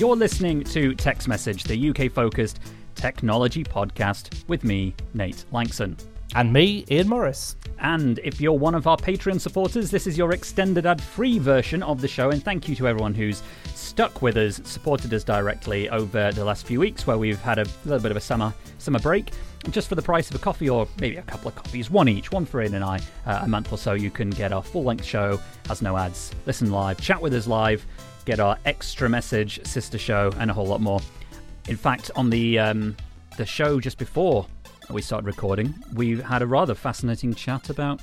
You're listening to Tech's Message, the UK focused technology podcast with me, Nate Lanxon. And me, Ian Morris. And if you're one of our Patreon supporters, this is your extended ad free version of the show. And thank you to everyone who's stuck with us, supported us directly over the last few weeks, where we've had a little bit of a summer summer break. Just for the price of a coffee, or maybe a couple of coffees, one each, one for Ian and I, uh, a month or so, you can get our full length show, has no ads, listen live, chat with us live, get our extra message, sister show, and a whole lot more. In fact, on the um, the show just before we started recording, we had a rather fascinating chat about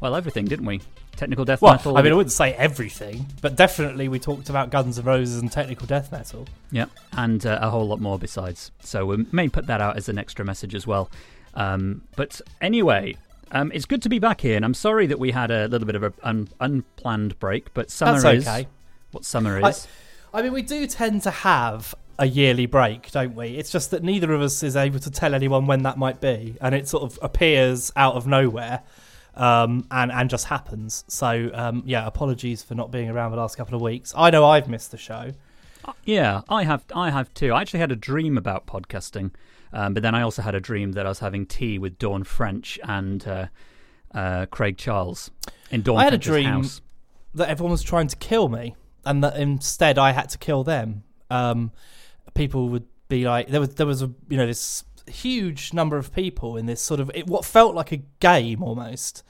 well everything, didn't we? Technical death Well, metal. I mean, I wouldn't say everything, but definitely we talked about Guns N' Roses and technical death metal. yeah, and uh, a whole lot more besides. So we may put that out as an extra message as well. Um, but anyway. Um, it's good to be back here, and I'm sorry that we had a little bit of an un- unplanned break, but summer That's is okay. What summer is. I mean, we do tend to have a yearly break, don't we? It's just that neither of us is able to tell anyone when that might be, and it sort of appears out of nowhere. Um, and and just happens. So um, yeah, apologies for not being around the last couple of weeks. I know I've missed the show. Yeah, I have. I have too. I actually had a dream about podcasting, um, but then I also had a dream that I was having tea with Dawn French and uh, uh, Craig Charles in Dawn I had a French's dream house. that everyone was trying to kill me, and that instead I had to kill them. Um, people would be like, there was there was a you know this huge number of people in this sort of it, what felt like a game almost,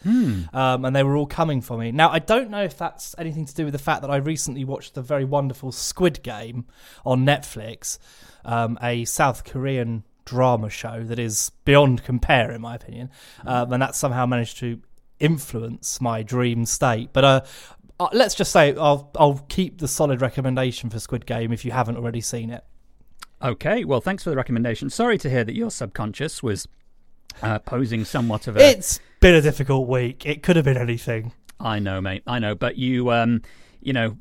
um, and they were all coming for me. Now I don't know if that's anything to do with the fact that I recently watched the very wonderful Squid Game on Netflix, um, a South Korean drama show that is beyond compare in my opinion, um, and that somehow managed to influence my dream state. But uh, uh, let's just say I'll I'll keep the solid recommendation for Squid Game if you haven't already seen it. Okay, well, thanks for the recommendation. Sorry to hear that your subconscious was uh, posing somewhat of a. It's been a difficult week. It could have been anything. I know, mate. I know, but you, um, you know,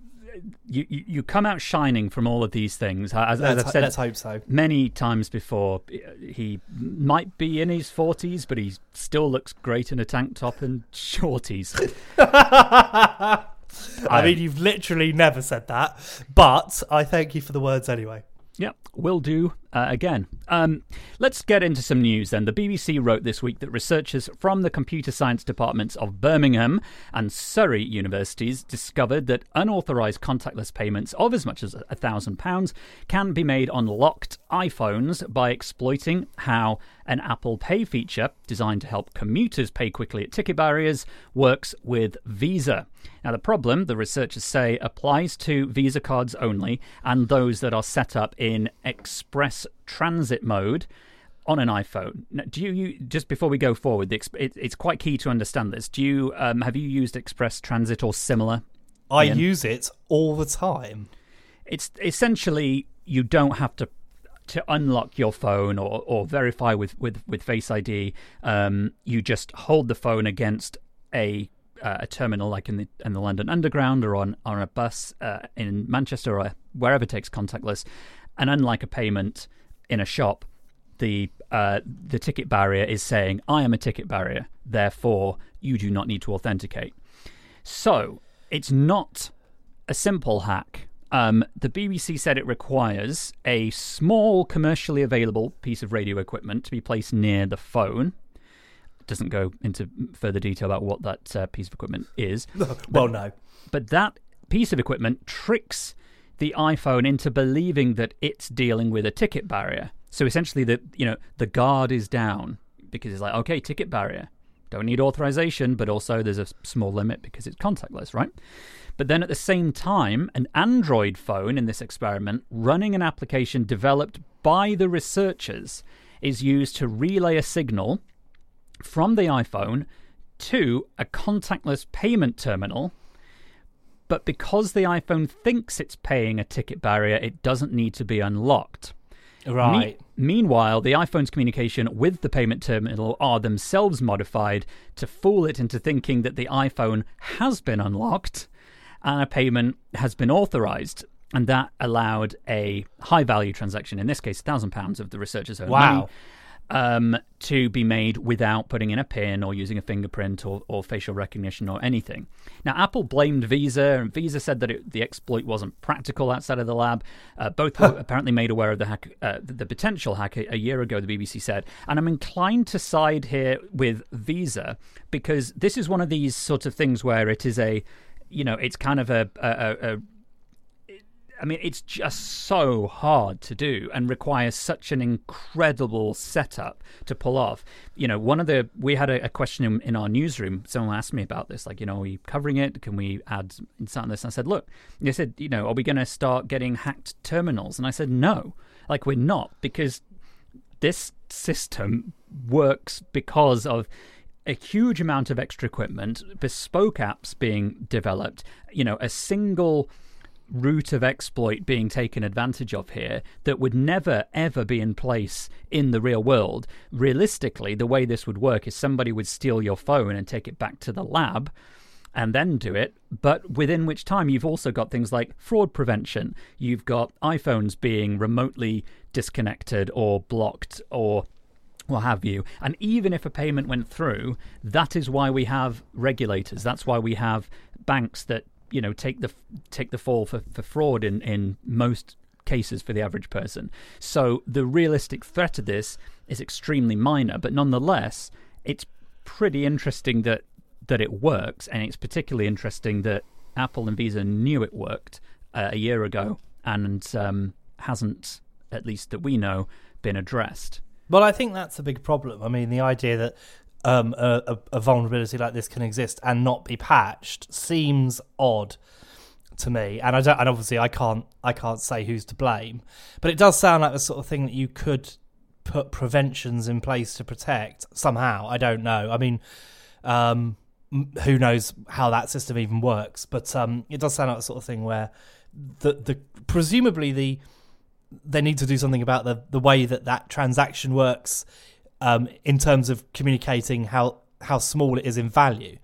you you you come out shining from all of these things. As, as Let's, I've said let's hope so. many times before, he might be in his forties, but he still looks great in a tank top and shorties. I mean, um, you've literally never said that, but I thank you for the words anyway. Yep, will do uh, again. Um, let's get into some news then. The BBC wrote this week that researchers from the computer science departments of Birmingham and Surrey universities discovered that unauthorized contactless payments of as much as £1,000 can be made on locked iPhones by exploiting how an Apple Pay feature designed to help commuters pay quickly at ticket barriers works with Visa. Now, the problem, the researchers say, applies to Visa cards only and those that are set up in express transit mode on an iPhone. Now, do you, you just before we go forward? The, it, it's quite key to understand this. Do you um, have you used Express Transit or similar? I Ian? use it all the time. It's essentially you don't have to to unlock your phone or, or verify with, with, with Face ID. Um, you just hold the phone against a uh, a terminal like in the in the London Underground or on on a bus uh, in Manchester or wherever takes contactless, and unlike a payment in a shop, the uh, the ticket barrier is saying I am a ticket barrier, therefore you do not need to authenticate. So it's not a simple hack. Um, the BBC said it requires a small commercially available piece of radio equipment to be placed near the phone. Doesn't go into further detail about what that uh, piece of equipment is. Well, no. But that piece of equipment tricks the iPhone into believing that it's dealing with a ticket barrier. So essentially, the you know the guard is down because it's like okay, ticket barrier, don't need authorization, but also there's a small limit because it's contactless, right? But then at the same time, an Android phone in this experiment, running an application developed by the researchers, is used to relay a signal from the iPhone to a contactless payment terminal but because the iPhone thinks it's paying a ticket barrier, it doesn't need to be unlocked. Me- Right. meanwhile, the iPhone's communication with the payment terminal are themselves modified to fool it into thinking that the iPhone has been unlocked and a payment has been authorized. And that allowed a high value transaction, in this case, £1,000 of the researcher's own Wow. money, um, to be made without putting in a PIN or using a fingerprint or, or facial recognition or anything. Now, Apple blamed Visa, and Visa said that it, the exploit wasn't practical outside of the lab. Uh, both were apparently made aware of the hack, uh, the, potential hack a, a year ago. The BBC said, and I'm inclined to side here with Visa because this is one of these sort of things where it is a, you know, it's kind of a, a, a, a I mean, it's just so hard to do and requires such an incredible setup to pull off. You know, one of the we had a, a question in, in our newsroom. Someone asked me about this, like, you know, are we covering it? Can we add insight on this? And I said, look, they said, you know, are we going to start getting hacked terminals? And I said, no, like we're not because this system works because of a huge amount of extra equipment, bespoke apps being developed, you know, a single route of exploit being taken advantage of here that would never ever be in place in the real world. Realistically, the way this would work is somebody would steal your phone and take it back to the lab and then do it. But within which time, you've also got things like fraud prevention. You've got iPhones being remotely disconnected or blocked or what have you. And even if a payment went through, that is why we have regulators. That's why we have banks that you know take the take the fall for, for fraud in in most cases for the average person. So the realistic threat of this is extremely minor, but nonetheless, it's pretty interesting that that it works, and it's particularly interesting that Apple and Visa knew it worked uh, a year ago and um, hasn't, at least that we know, been addressed. Well, I think that's a big problem. I mean, the idea that um, a, a, vulnerability like this can exist and not be patched seems odd to me. And I don't, and obviously I can't, I can't say who's to blame, but it does sound like the sort of thing that you could put preventions in place to protect somehow. I don't know. I mean, um, who knows how that system even works? But um, it does sound like the sort of thing where the the presumably the they need to do something about the the way that that transaction works um, in terms of communicating how how small it is in value.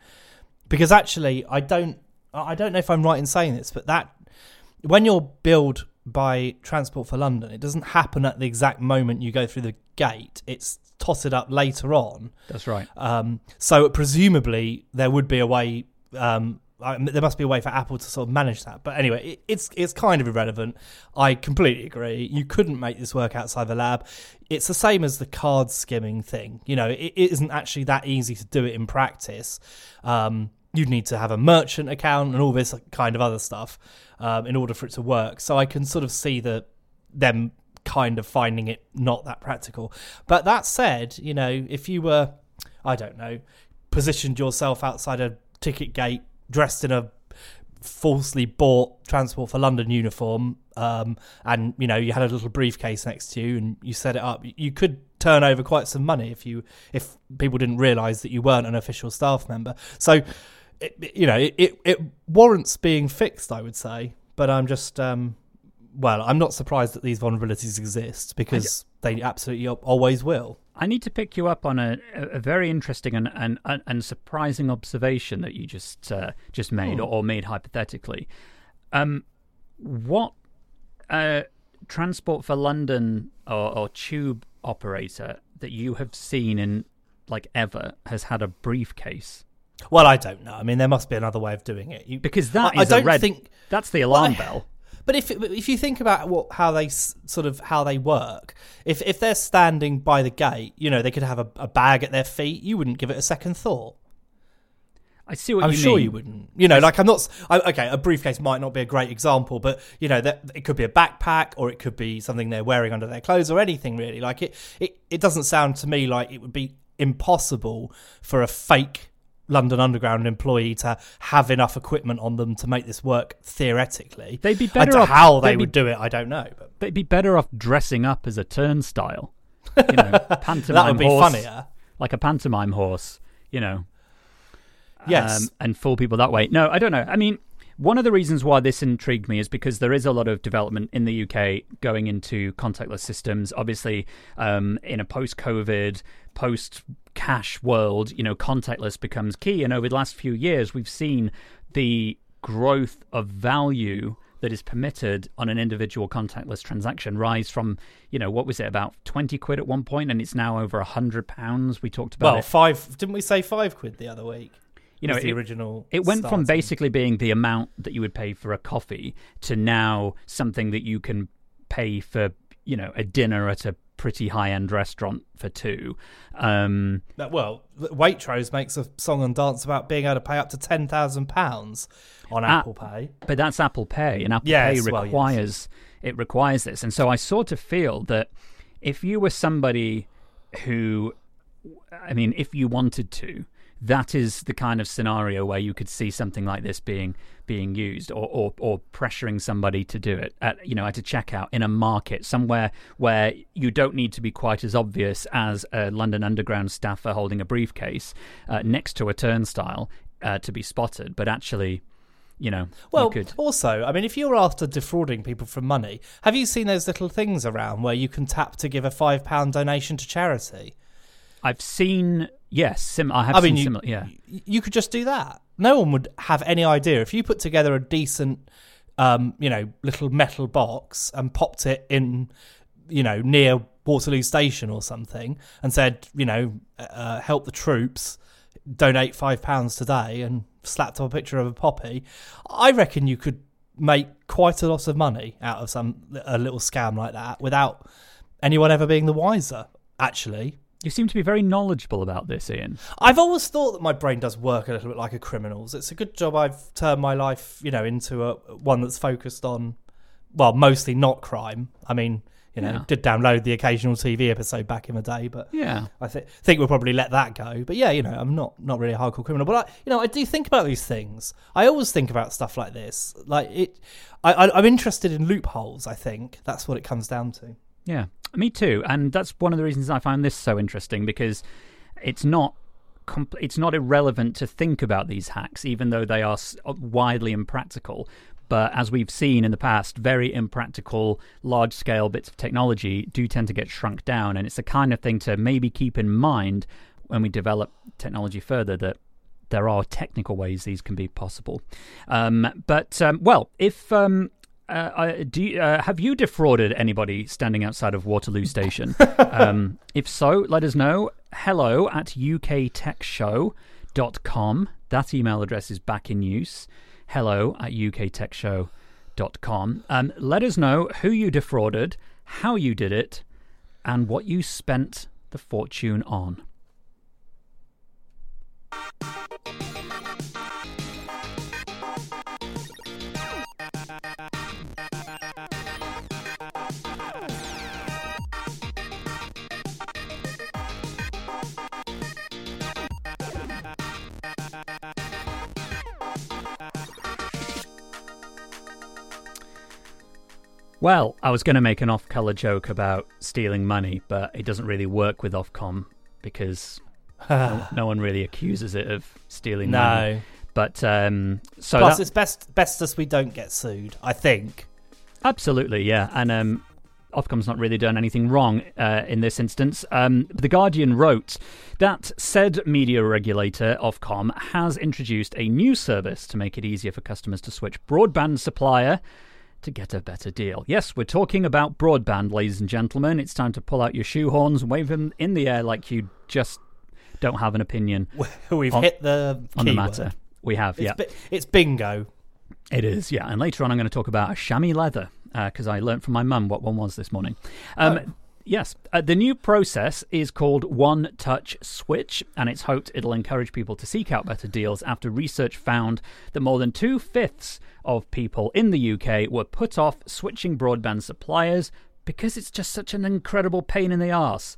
Because actually, I don't I don't know if I'm right in saying this, but that when you're billed by Transport for London, it doesn't happen at the exact moment you go through the gate. It's totted up later on. That's right. Um, so presumably there would be a way. Um, I, there must be a way for Apple to sort of manage that. But anyway, it, it's it's kind of irrelevant. I completely agree. You couldn't make this work outside the lab. It's the same as the card skimming thing. You know, it, it isn't actually that easy to do it in practice. Um, you'd need to have a merchant account and all this kind of other stuff um, in order for it to work. So I can sort of see the them kind of finding it not that practical. But that said, you know, if you were, I don't know, positioned yourself outside a ticket gate dressed in a falsely bought Transport for London uniform, um, and you know you had a little briefcase next to you, and you set it up, you could turn over quite some money if you if people didn't realise that you weren't an official staff member. So, it, you know, it, it it warrants being fixed, I would say. But I'm just, um, well, I'm not surprised that these vulnerabilities exist because they absolutely always will. I need to pick you up on a, a very interesting and, and, and surprising observation that you just uh, just made, or, or made hypothetically. Um, what uh, Transport for London or, or tube operator that you have seen in like ever has had a briefcase? Well, I don't know. I mean, there must be another way of doing it. You, Because that I- is I a don't red. think- that's the alarm Well, I- bell. But if if you think about what how they sort of how they work, if if they're standing by the gate, you know, they could have a, a bag at their feet. You wouldn't give it a second thought. I see what I'm you sure mean. you wouldn't. You know, like I'm not. I, okay, a briefcase might not be a great example, but you know, that it could be a backpack or it could be something they're wearing under their clothes or anything really. Like it, it, it doesn't sound to me like it would be impossible for a fake London Underground employee to have enough equipment on them to make this work theoretically. They'd be better off- how they they'd be- do it. I don't know, but They'd be better off dressing up as a turnstile. You know, pantomime that would be horse, funnier. like a pantomime horse. You know, Yes. um, and fool people that way. No, I don't know. I mean, one of the reasons why this intrigued me is because there is a lot of development in the UK going into contactless systems. Obviously, um, in a post-COVID, post-cash world, you know, contactless becomes key. And over the last few years, we've seen the growth of value that is permitted on an individual contactless transaction rise from, you know, what was it about twenty quid at one point, and it's now over a hundred pounds. We talked about Well, it. five. Didn't we say five quid the other week? You know, Was the it- original. It went from basically being the amount that you would pay for a coffee to now something that you can pay for, you know, a dinner at a pretty high end restaurant for two. Um, Well, Waitrose makes a song and dance about being able to pay up to ten thousand pounds on Ah, Apple Pay. but that's Apple Pay, and Apple Yes, Pay well, yes. requires it requires this. And so I sort of feel that if you were somebody who, I mean, if you wanted to, that is the kind of scenario where you could see something like this being being used, or or, or pressuring somebody to do it at you know at a checkout in a market somewhere where you don't need to be quite as obvious as a London Underground staffer holding a briefcase uh, next to a turnstile uh, to be spotted, but actually. You know, Well, you could. also, I mean, if you're after defrauding people from money, have you seen those little things around where you can tap to give a five pound donation to charity? I've seen yes, sim- I have I seen mean, you, similar. Yeah, you could just do that. No one would have any idea if you put together a decent, um, you know, little metal box and popped it in, you know, near Waterloo Station or something, and said, you know, uh, help the troops, donate five pounds today, and slapped up a picture of a poppy. I reckon you could make quite a lot of money out of some a little scam like that without anyone ever being the wiser. Actually, you seem to be very knowledgeable about this, Ian. I've always thought that my brain does work a little bit like a criminal's. It's a good job I've turned my life, you know, into a one that's focused on, well, mostly not crime. I mean, you know, Yeah. did download the occasional TV episode back in the day, but Yeah, I th- think we'll probably let that go. But yeah, you know, I'm not not really a hardcore criminal, but I, you know, I do think about these things. I always think about stuff like this. Like it, I, I, I'm interested in loopholes. I think that's what it comes down to. Yeah, me too. And that's one of the reasons I find this so interesting because it's not. It's not irrelevant to think about these hacks, even though they are widely impractical. But as we've seen in the past, very impractical, large scale bits of technology do tend to get shrunk down. And it's the kind of thing to maybe keep in mind when we develop technology further that there are technical ways these can be possible. Um, but, um, well, if. Um, uh, do you, uh, have you defrauded anybody standing outside of Waterloo Station? um, if so, let us know. Hello at uktechshow.com. That email address is back in use. Hello at uktechshow.com. Um, let us know who you defrauded, how you did it, and what you spent the fortune on. Well, I was going to make an off color joke about stealing money, but it doesn't really work with Ofcom because no, no one really accuses it of stealing money. No. But um, so Plus, that- it's best best as we don't get sued. I think. Absolutely, yeah. And um, Ofcom's not really done anything wrong uh, in this instance. Um, the Guardian wrote that said media regulator, Ofcom, has introduced a new service to make it easier for customers to switch broadband supplier to get a better deal. Yes, we're talking about broadband, ladies and gentlemen. It's time to pull out your shoehorns and wave them in the air like you just don't have an opinion We've On- hit the on the matter. We have, It's, yeah. bi- it's bingo. It is, yeah. And later on, I'm going to talk about a chamois leather because I learnt from my mum what one was this morning. Um, Yes, uh, the new process is called One Touch Switch, and it's hoped it'll encourage people to seek out better deals after research found that more than two fifths of people in the UK were put off switching broadband suppliers because it's just such an incredible pain in the arse.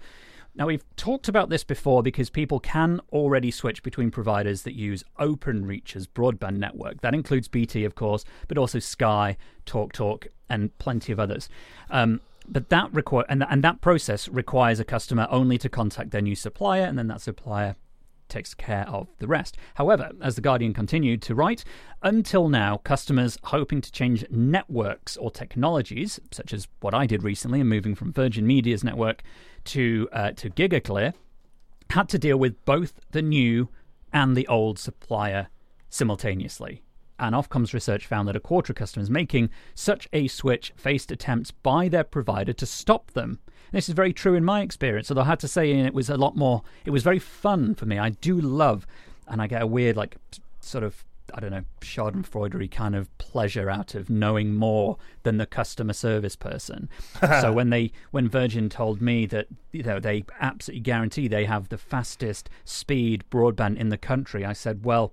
Now, we've talked about this before because people can already switch between providers that use OpenReach's broadband network. That includes BT, of course, but also Sky, TalkTalk, and plenty of others. Um, but that require and, and that process requires a customer only to contact their new supplier, and then that supplier takes care of the rest. However, as the Guardian continued to write, until now, customers hoping to change networks or technologies, such as what I did recently and moving from Virgin Media's network to uh, to GigaClear, had to deal with both the new and the old supplier simultaneously. And Ofcom's research found that a quarter of customers making such a switch faced attempts by their provider to stop them. This is very true in my experience, although I had to say it was a lot more, it was very fun for me. I do love, and I get a weird, like, sort of, I don't know, Schadenfreudery kind of pleasure out of knowing more than the customer service person. so when they, when Virgin told me that, you know, they absolutely guarantee they have the fastest speed broadband in the country, I said, well,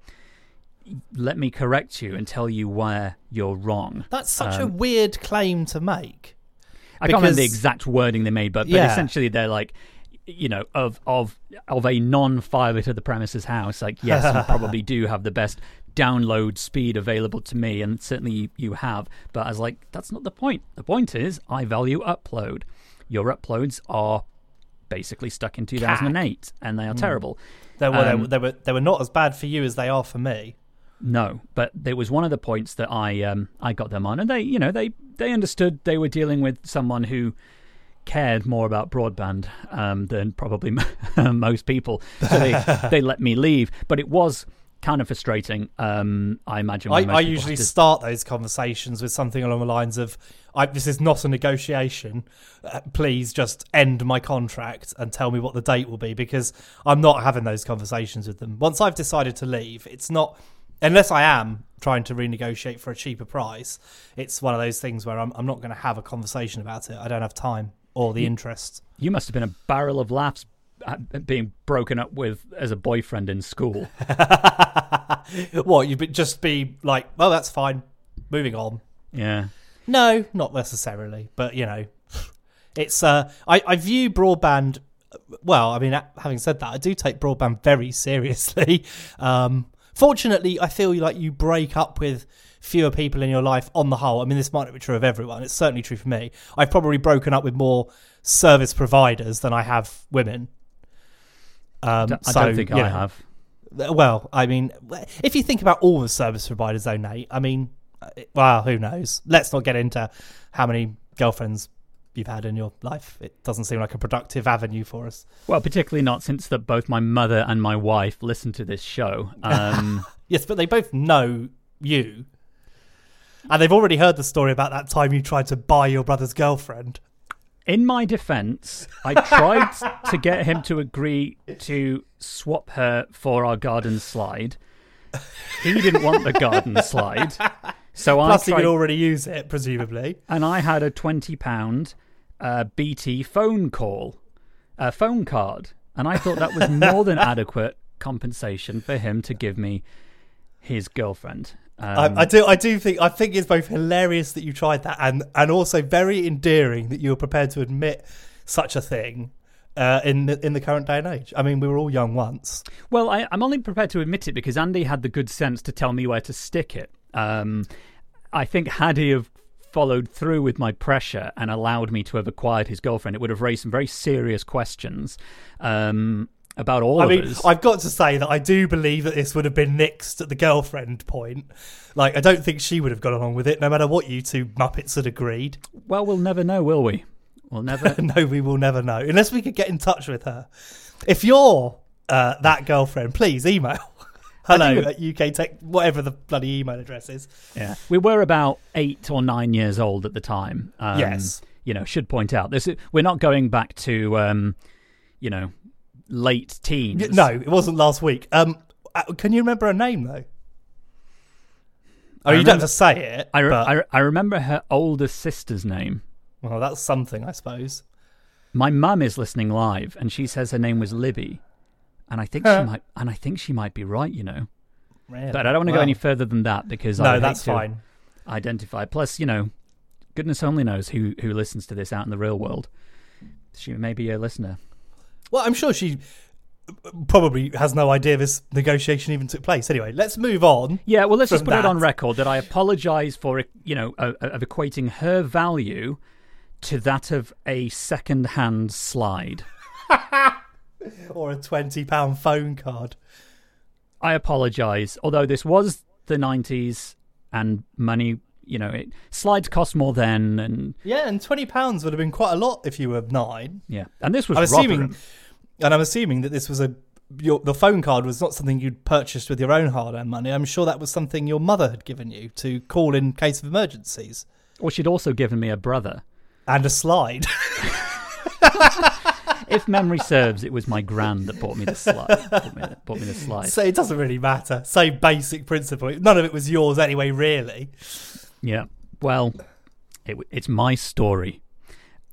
let me correct you and tell you where you're wrong. That's such a weird claim to make. I can't remember the exact wording they made, but, but Yeah. essentially they're like, you know, of of of a non-fiber to the premises house, like yes, you probably do have the best download speed available to me, and certainly you, have. But I was like, that's not the point. The point is, I value upload. Your uploads are basically stuck in 2008, and they are terrible. They were, Um, they, were, they were they were not as bad for you as they are for me. No, but there was one of the points that I um I got them on, and they you know they they understood they were dealing with someone who cared more about broadband um, than probably most people, so they they let me leave. But it was kind of frustrating. Um, I imagine. I, I usually to- start those conversations with something along the lines of, I, "This is not a negotiation. Uh, please just end my contract and tell me what the date will be." Because I'm not having those conversations with them. Once I've decided to leave, it's not unless I am trying to renegotiate for a cheaper price. It's one of those things where I'm, I'm not going to have a conversation about it. I don't have time or the interest. You must have been a barrel of laughs being broken up with as a boyfriend in school. what you would just be like, "Oh, that's fine. Moving on." yeah. No, not necessarily, but you know, it's uh, I I view broadband. Well, I mean, having said that, I do take broadband very seriously. Um, fortunately, I feel like you break up with fewer people in your life on the whole. I mean, this might not be true of everyone. It's certainly true for me. I've probably broken up with more service providers than I have women. Um, I so, don't think I know, have. well, I mean, if you think about all the service providers, though, Nate, I mean, uh, well, who knows? Let's not get into how many girlfriends you've had in your life. It doesn't seem like a productive avenue for us. Well, particularly not since that both my mother and my wife listen to this show. Um, Yes, but they both know you. And they've already heard the story about that time you tried to buy your brother's girlfriend. in my defense, I tried to get him to agree to swap her for our garden slide. He didn't want the garden slide. So Plus, I he tried, would already use it, presumably. and I had a twenty pound uh, BT phone call, uh, phone card, and I thought that was more than adequate compensation for him to give me his girlfriend. Um, I, I do. I do think. I think it's both hilarious that you tried that, and and also very endearing that you were prepared to admit such a thing uh, in the, in the current day and age. I mean, we were all young once. Well, I, I'm only prepared to admit it because Andy had the good sense to tell me where to stick it. Um, I think had he have followed through with my pressure and allowed me to have acquired his girlfriend, it would have raised some very serious questions um, about all I of mean, us. I've got to say that I do believe that this would have been nixed at the girlfriend point. Like, I don't think she would have got along with it, no matter what you two muppets had agreed. Well, we'll never know, will we? We'll never. no, we will never know unless we could get in touch with her. If you're uh, that girlfriend, please email. Hello think at UK Tech, whatever the bloody email address is. yeah, we were about eight or nine years old at the time. Um, Yes. you know, should point out this. We're not going back to, um, you know, late teens. No, it wasn't last week. Um, uh, can you remember her name though? Oh, I you don't have to say it. I, re- but, I, re- I remember her older sister's name. well, that's something, I suppose. My mum is listening live, and she says her name was Libby, and I think she might, and I think she might be right, you know. Really? But I don't want to go any further than that because I No, would that's to fine. Identify. Plus, you know, goodness only knows who who listens to this out in the real world. She may be a listener. Well, I'm sure she probably has no idea this negotiation even took place. Anyway, let's move on. Yeah, well, let's just put it on record that I apologise for, you know, uh, of equating her value to that of a second-hand slide. or a twenty pound phone card. I apologize. Although this was the 90s and money, you know, it, slides cost more then. And Yeah, and twenty pounds would have been quite a lot if you were nine. yeah, and this was I'm assuming, Rotherham. and I'm assuming that this was a your, the phone card was not something you'd purchased with your own hard-earned money. I'm sure that was something your mother had given you to call in case of emergencies, Or she'd also given me a brother. and a slide. If memory serves, it was my gran that bought me the slide. bought, me the, bought me the slide. so it doesn't really matter. Same basic principle. None of it was yours anyway, really. Yeah. Well, it, it's my story,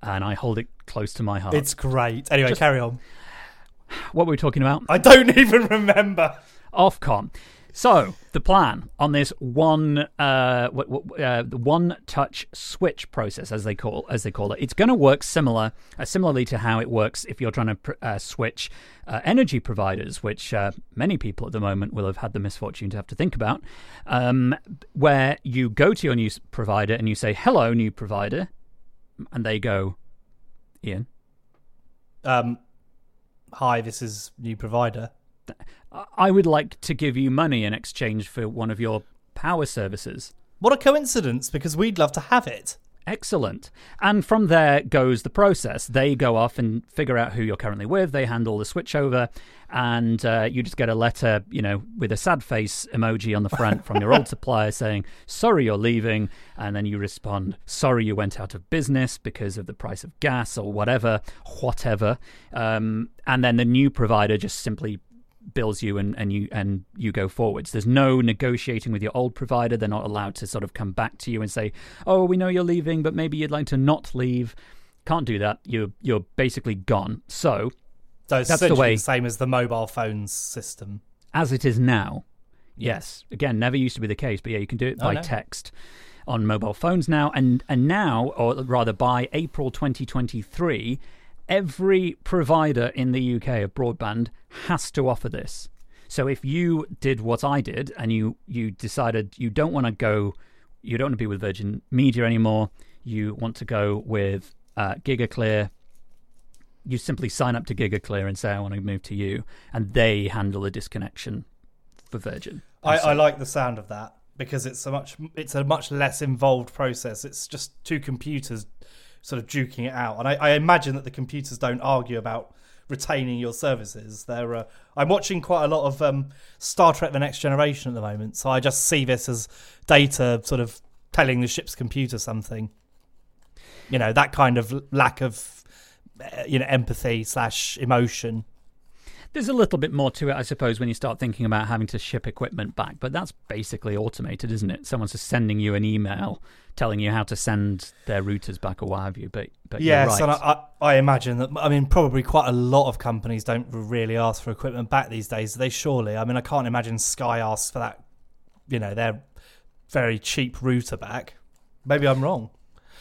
and I hold it close to my heart. It's great. Anyway, Just- carry on. what were we talking about? I don't even remember. Ofcom. So the plan on this one, uh, what, what, uh, the one touch switch process, as they call as they call it, it's going to work similar, uh, similarly to how it works if you're trying to pr- uh, switch uh, energy providers, which uh, many people at the moment will have had the misfortune to have to think about, um, where you go to your new provider and you say, "Hello, new provider," and they go, "Ian." Um, hi, this is new provider. I would like to give you money in exchange for one of your power services. What a coincidence! Because we'd love to have it. Excellent. And from there goes the process. They go off and figure out who you're currently with. They handle the switchover, and uh, you just get a letter, you know, with a sad face emoji on the front from your old supplier saying, "Sorry, you're leaving," and then you respond, "Sorry, you went out of business because of the price of gas or whatever, whatever." Um, and then the new provider just simply bills you and, and you and you go forwards. There's no negotiating with your old provider. They're not allowed to sort of come back to you and say, "Oh, we know you're leaving, but maybe you'd like to not leave." Can't do that. You're you're basically gone. So So it's That's the essentially way- the same as the mobile phones system. as it is now, yes. Again, never used to be the case, but yeah, you can do it Oh, by no. text on mobile phones now, and and now, or rather by April 2023, every provider in the UK of broadband has to offer this. So if you did what I did and you you decided you don't want to go, you don't want to be with Virgin Media anymore, you want to go with uh, GigaClear. You simply sign up to GigaClear and say I want to move to you, and they handle the disconnection for Virgin. I, I like the sound of that because it's a much it's a much less involved process. It's just two computers sort of duking it out, and I, I imagine that the computers don't argue about retaining your services. They're uh, I'm watching quite a lot of um, Star Trek: The Next Generation at the moment, so I just see this as data sort of telling the ship's computer something. You know that kind of lack of uh, you know empathy slash emotion. There's a little bit more to it, I suppose, when you start thinking about having to ship equipment back, but that's basically automated, isn't it? Someone's just sending you an email telling you how to send their routers back or what have you. But, but Yes, right. and I, I, I imagine that. I mean, probably quite a lot of companies don't really ask for equipment back these days. They surely. I mean, I can't imagine Sky asks for that. You know, their very cheap router back. Maybe I'm wrong.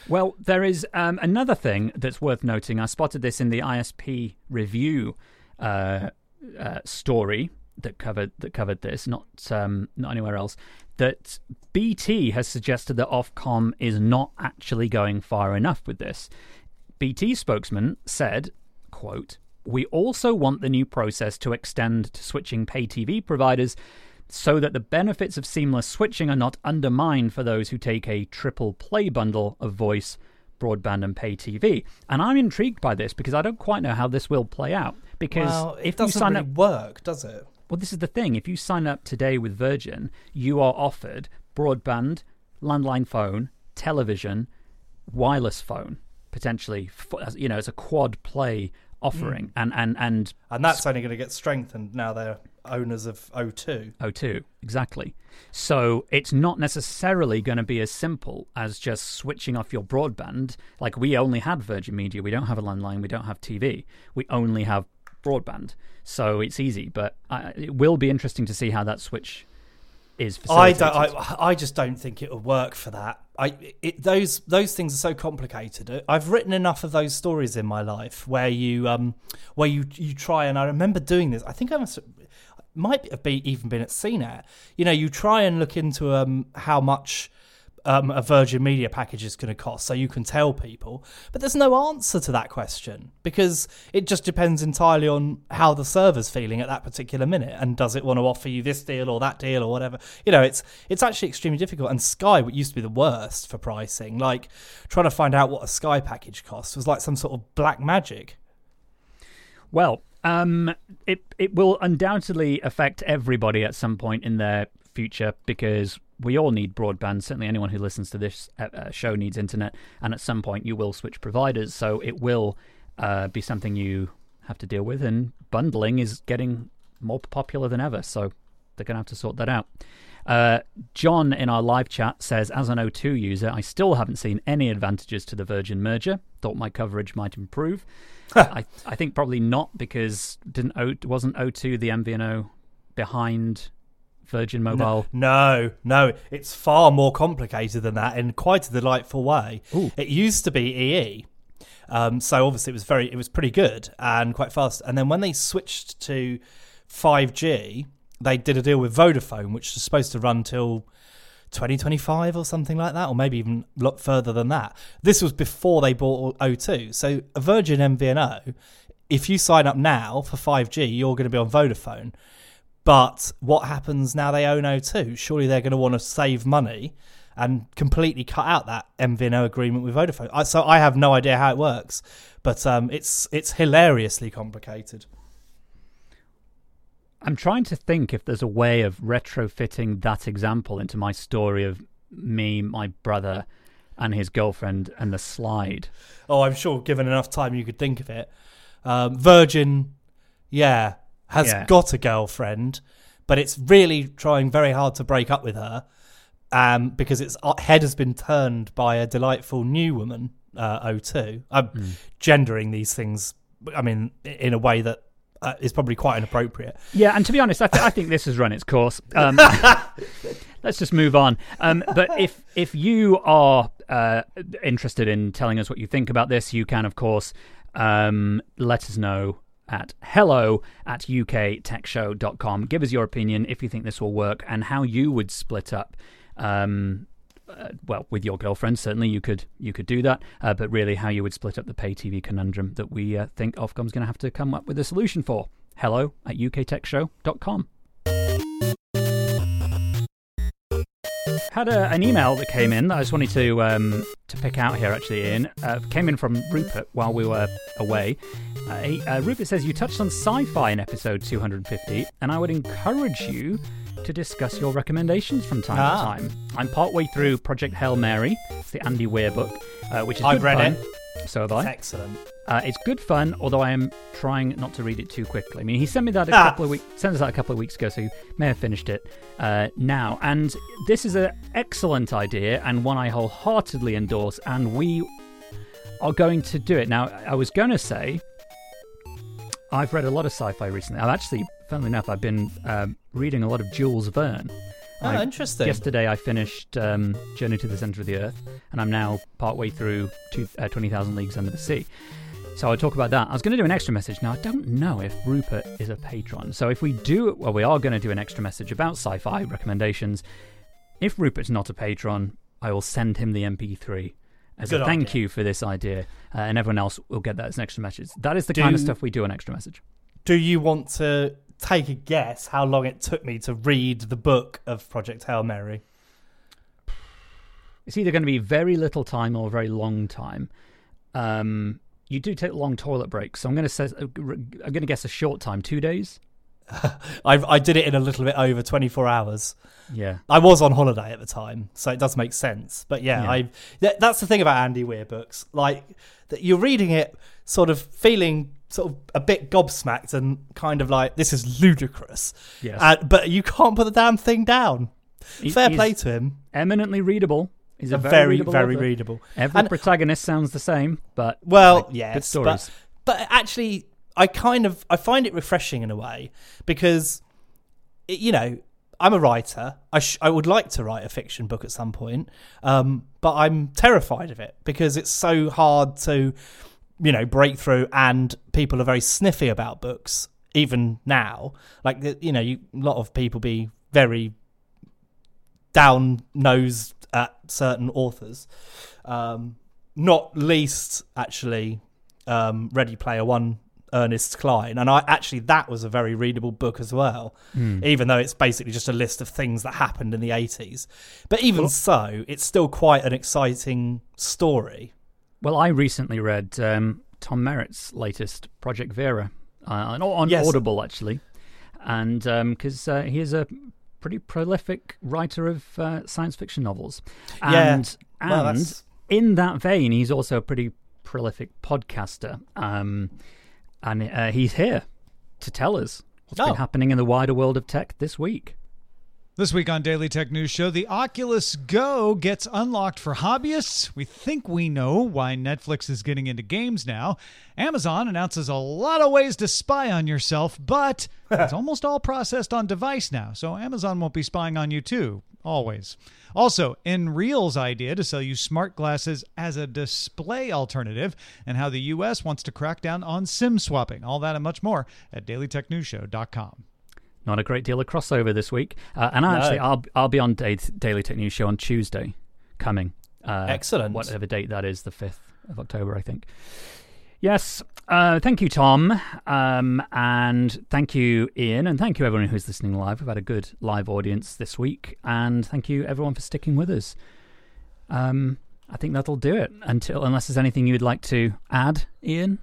Well, there is um, another thing that's worth noting. I spotted this in the ISP review uh, uh, story that covered that covered this, not um, not anywhere else. That BT has suggested that Ofcom is not actually going far enough with this. BT spokesman said, "quote We also want the new process to extend to switching pay TV providers." so that the benefits of seamless switching are not undermined for those who take a triple play bundle of voice, broadband, and pay TV. And I'm intrigued by this because I don't quite know how this will play out. Because well, it if you doesn't sign really up, work, does it? well, this is the thing. If you sign up today with Virgin, you are offered broadband, landline phone, television, wireless phone, potentially. You know, it's a quad play offering, hmm. and and and And that's only going to get strengthened now. They're owners of O2. O2, exactly. So it's not necessarily going to be as simple as just switching off your broadband. Like we only had Virgin Media, we don't have a landline, we don't have TV, we only have broadband. So it's easy, but I, it will be interesting to see how that switch is I don't. I, I just don't think it will work for that. I it, those those things are so complicated. I've written enough of those stories in my life where you um where you you try and I remember doing this. I think I must might have be, even been at CNET. You know, you try and look into um how much um, a Virgin Media package is going to cost, so you can tell people. But there's no answer to that question because it just depends entirely on how the server's feeling at that particular minute, and does it want to offer you this deal or that deal or whatever. You know, it's it's actually extremely difficult. And Sky, what used to be the worst for pricing, like trying to find out what a Sky package costs, was like some sort of black magic. Well, um, it it will undoubtedly affect everybody at some point in their future because we all need broadband. Certainly, anyone who listens to this uh, show needs internet, and at some point, you will switch providers. So it will uh, be something you have to deal with. And bundling is getting more popular than ever, so they're going to have to sort that out. Uh, John in our live chat says, as an O2 user, I still haven't seen any advantages to the Virgin merger. Thought my coverage might improve. I, I think probably not because didn't o, wasn't O2 the MVNO behind Virgin Mobile? No, no, it's far more complicated than that in quite a delightful way. Ooh. It used to be EE. Um, so obviously it was very, it was pretty good and quite fast. And then when they switched to 5G, they did a deal with Vodafone, which was supposed to run till 2025 or something like that, or maybe even a lot further than that. This was before they bought O2. So a Virgin MVNO, if you sign up now for 5G, you're going to be on Vodafone. But what happens now they own O2? Surely they're going to want to save money and completely cut out that MVNO agreement with Vodafone. I- So I have no idea how it works, but um, it's it's hilariously complicated. I'm trying to think if there's a way of retrofitting that example into my story of me, my brother, and his girlfriend and the slide. Oh, I'm sure given enough time you could think of it. Um, Virgin, yeah, has Yeah. got a girlfriend, but it's really trying very hard to break up with her um, because its uh, head has been turned by a delightful new woman, uh, O2. I'm Hmm. gendering these things, I mean, in a way that uh, is probably quite inappropriate. Yeah, and to be honest, I, th- I think this has run its course. Um, let's just move on. Um, but if if you are uh, interested in telling us what you think about this, you can, of course, um, let us know at hello at uktechshow.com. Give us your opinion if you think this will work and how you would split up. Um, uh, well, with your girlfriend, certainly you could you could do that. Uh, but really, how you would split up the pay TV conundrum that we uh, think Ofcom's going to have to come up with a solution for. Hello at uktechshow.com. Had a, an email that came in that I just wanted to um, to pick out here. Actually, Ian uh, came in from Rupert while we were away. Uh, he, uh, Rupert says you touched on sci-fi in episode 250, and I would encourage you to discuss your recommendations from time Ah. to time. I'm partway through Project Hail Mary, it's the Andy Weir book, uh, which is I've read fun. it. So have It's I. excellent. Uh, it's good fun, although I am trying not to read it too quickly. I mean, he sent me that a Ah. couple of weeks, sent us that a couple of weeks ago, so you may have finished it uh, now. And this is an excellent idea and one I wholeheartedly endorse, and we are going to do it. Now, I was going to say, I've read a lot of sci-fi recently. I've actually, funnily enough, I've been um, reading a lot of Jules Verne. Oh, I- interesting. Yesterday, I finished um, Journey to the Center of the Earth, and I'm now partway through two, uh, 20,000 Leagues Under the Sea. So I'll talk about that. I was going to do an extra message. Now, I don't know if Rupert is a patron. So if we do, well, we are going to do an extra message about sci fi recommendations. If Rupert's not a patron, I will send him the MP3 as Good a thank idea. you for this idea. Uh, and everyone else will get that as an extra message. That is the Do- kind of stuff we do on extra message. Do you want to take a guess how long it took me to read the book of Project Hail Mary? It's either going to be very little time or a very long time. Um, you do take long toilet breaks, so I'm going to say I'm going to guess a short time, two days. I I did it in a little bit over 24 hours. Yeah, I was on holiday at the time, so it does make sense. But yeah, Yeah. I that's the thing about Andy Weir books. Like that you're reading it sort of feeling sort of a bit gobsmacked and kind of like this is ludicrous. Yes. Uh, but you can't put the damn thing down. He- Fair play to him. eminently readable. He's a, very, very readable very readable. Every And- protagonist sounds the same, but Well, like, yes, good stories. But, but actually, I kind of I find it refreshing in a way because, it, you know, I'm a writer. I sh- I would like to write a fiction book at some point, um, but I'm terrified of it because it's so hard to, you know, breakthrough and people are very sniffy about books even now. Like you know, you, a lot of people be very down nosed at certain authors. Um, not least, actually, um, Ready Player One, Ernest Cline, and I actually that was a very readable book as well, even though it's basically just a list of things that happened in the eighties. But even so, it's still quite an exciting story. Well, I recently read um, Tom Merritt's latest Project Vera uh, on, on Yes. Audible, actually, and because uh, he is a pretty prolific writer of uh, science fiction novels, Yeah. and Well, and that's- in that vein, he's also a pretty prolific podcaster, um, and uh, he's here to tell us what's Oh. been happening in the wider world of tech this week. This week on Daily Tech News Show, the Oculus Go gets unlocked for hobbyists. We think we know why Netflix is getting into games now. Amazon announces a lot of ways to spy on yourself, but it's almost all processed on device now, so Amazon won't be spying on you too, always. Also, Nreal's idea to sell you smart glasses as a display alternative, and how the U.S. wants to crack down on SIM swapping. All that and much more at dailytechnewsshow.com. Not a great deal of crossover this week, uh, and actually, I'll I'll be on Da- Daily Tech News Show on Tuesday, coming. Uh, Excellent. Whatever date that is, the fifth of October, I think. Yes. Uh, thank you, Tom, um, and thank you, Ian, and thank you everyone who's listening live. We've had a good live audience this week, and thank you everyone for sticking with us. Um, I think that'll do it. Until unless there's anything you'd like to add, Ian.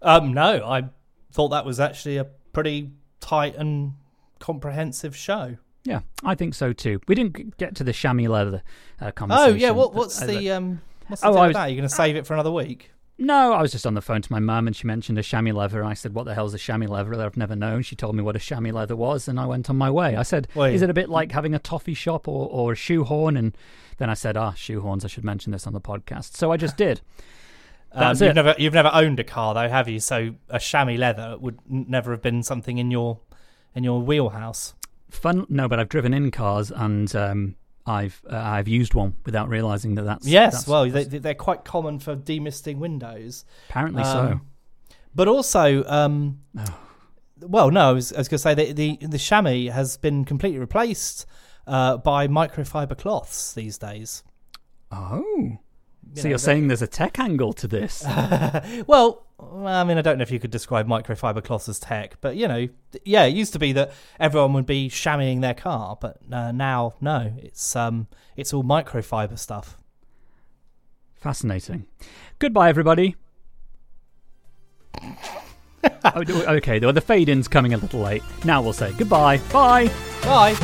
Um, no, I thought that was actually a pretty tight and comprehensive show. Yeah, I think so too. We didn't get to the chamois leather uh, Oh yeah, what, what's I- the um? What's the Oh, deal was- that? You're going to save it for another week? No, I was just on the phone to my mum and she mentioned a chamois leather. And I said, What the hell's a chamois leather I've never known? She told me what a chamois leather was and I went on my way. I said, Wait. Is it a bit like having a toffee shop or, or a shoehorn? And then I said, Ah, shoehorns, I should mention this on the podcast. So I just did. Um, you've never you've never owned a car though, have you? So a chamois leather would n- never have been something in your in your wheelhouse. Fun, no, but I've driven in cars and um, I've uh, I've used one without realizing that that's. Yes, that's- well, they, that's- they're quite common for demisting windows. apparently so. um, But also, um, well, no, I was, was going to say that the the chamois has been completely replaced uh, by microfiber cloths these days. Oh. So know, you're saying there's a tech angle to this? Well, I mean, I don't know if you could describe microfiber cloths as tech, but you know, yeah, it used to be that everyone would be shammying their car, but uh, now, no, it's um, it's all microfiber stuff. Fascinating. Goodbye, everybody. oh, okay, the the fade in's coming a little late. Now we'll say goodbye. Bye. Bye.